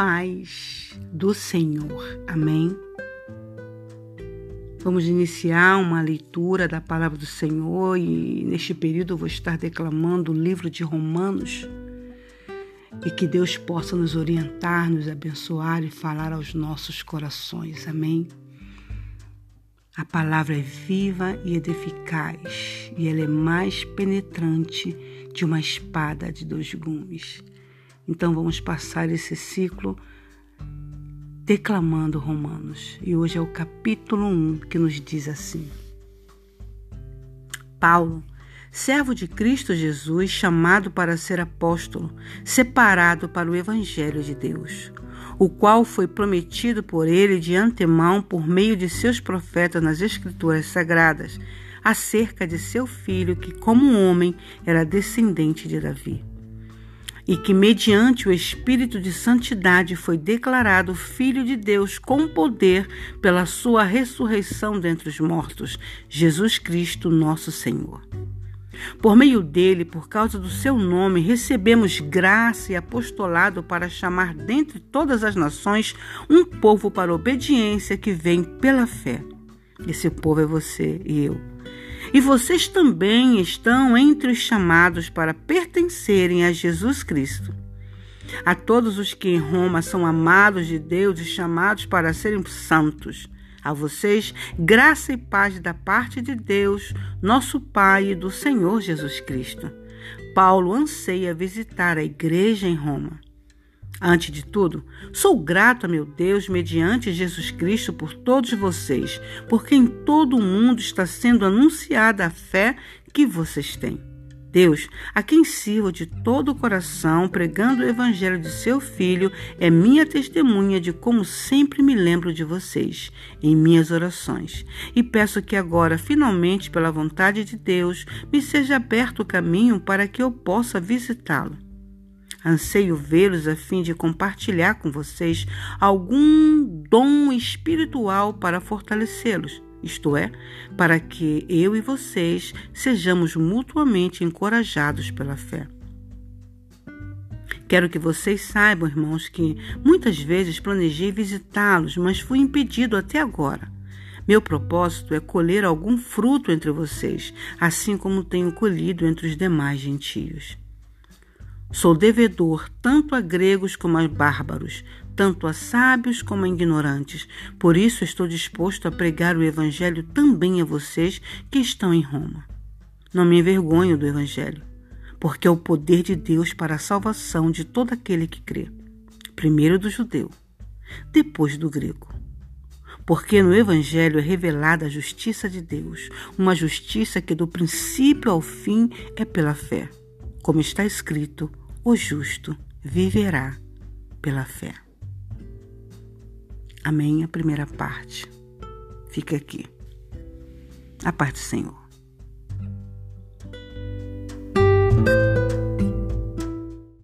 paz do Senhor. Amém. Vamos iniciar uma leitura da palavra do Senhor e neste período eu vou estar declamando o livro de Romanos e que Deus possa nos orientar, nos abençoar e falar aos nossos corações. Amém. A palavra é viva e eficaz e ela é mais penetrante de uma espada de dois gumes então vamos passar esse ciclo declamando Romanos. E hoje é o capítulo 1 que nos diz assim: Paulo, servo de Cristo Jesus, chamado para ser apóstolo, separado para o evangelho de Deus, o qual foi prometido por ele de antemão por meio de seus profetas nas escrituras sagradas, acerca de seu filho que como homem era descendente de Davi e que, mediante o Espírito de Santidade, foi declarado Filho de Deus com poder pela sua ressurreição dentre os mortos, Jesus Cristo, nosso Senhor. Por meio dele, por causa do seu nome, recebemos graça e apostolado para chamar dentre todas as nações um povo para obediência que vem pela fé. Esse povo é você e eu. E vocês também estão entre os chamados para pertencerem a Jesus Cristo. A todos os que em Roma são amados de Deus e chamados para serem santos. A vocês, graça e paz da parte de Deus, nosso Pai e do Senhor Jesus Cristo. Paulo anseia visitar a igreja em Roma. Antes de tudo, sou grato a meu Deus mediante Jesus Cristo por todos vocês, porque em todo o mundo está sendo anunciada a fé que vocês têm. Deus, a quem sirvo de todo o coração, pregando o evangelho de seu filho, é minha testemunha de como sempre me lembro de vocês em minhas orações. E peço que agora, finalmente, pela vontade de Deus, me seja aberto o caminho para que eu possa visitá-lo. Anseio vê-los a fim de compartilhar com vocês algum dom espiritual para fortalecê-los, isto é, para que eu e vocês sejamos mutuamente encorajados pela fé. Quero que vocês saibam, irmãos, que muitas vezes planejei visitá-los, mas fui impedido até agora. Meu propósito é colher algum fruto entre vocês, assim como tenho colhido entre os demais gentios. Sou devedor tanto a gregos como a bárbaros, tanto a sábios como a ignorantes. Por isso estou disposto a pregar o Evangelho também a vocês que estão em Roma. Não me envergonho do Evangelho, porque é o poder de Deus para a salvação de todo aquele que crê. Primeiro do judeu, depois do grego. Porque no Evangelho é revelada a justiça de Deus, uma justiça que do princípio ao fim é pela fé, como está escrito o justo viverá pela fé. Amém. A primeira parte fica aqui. A parte do Senhor.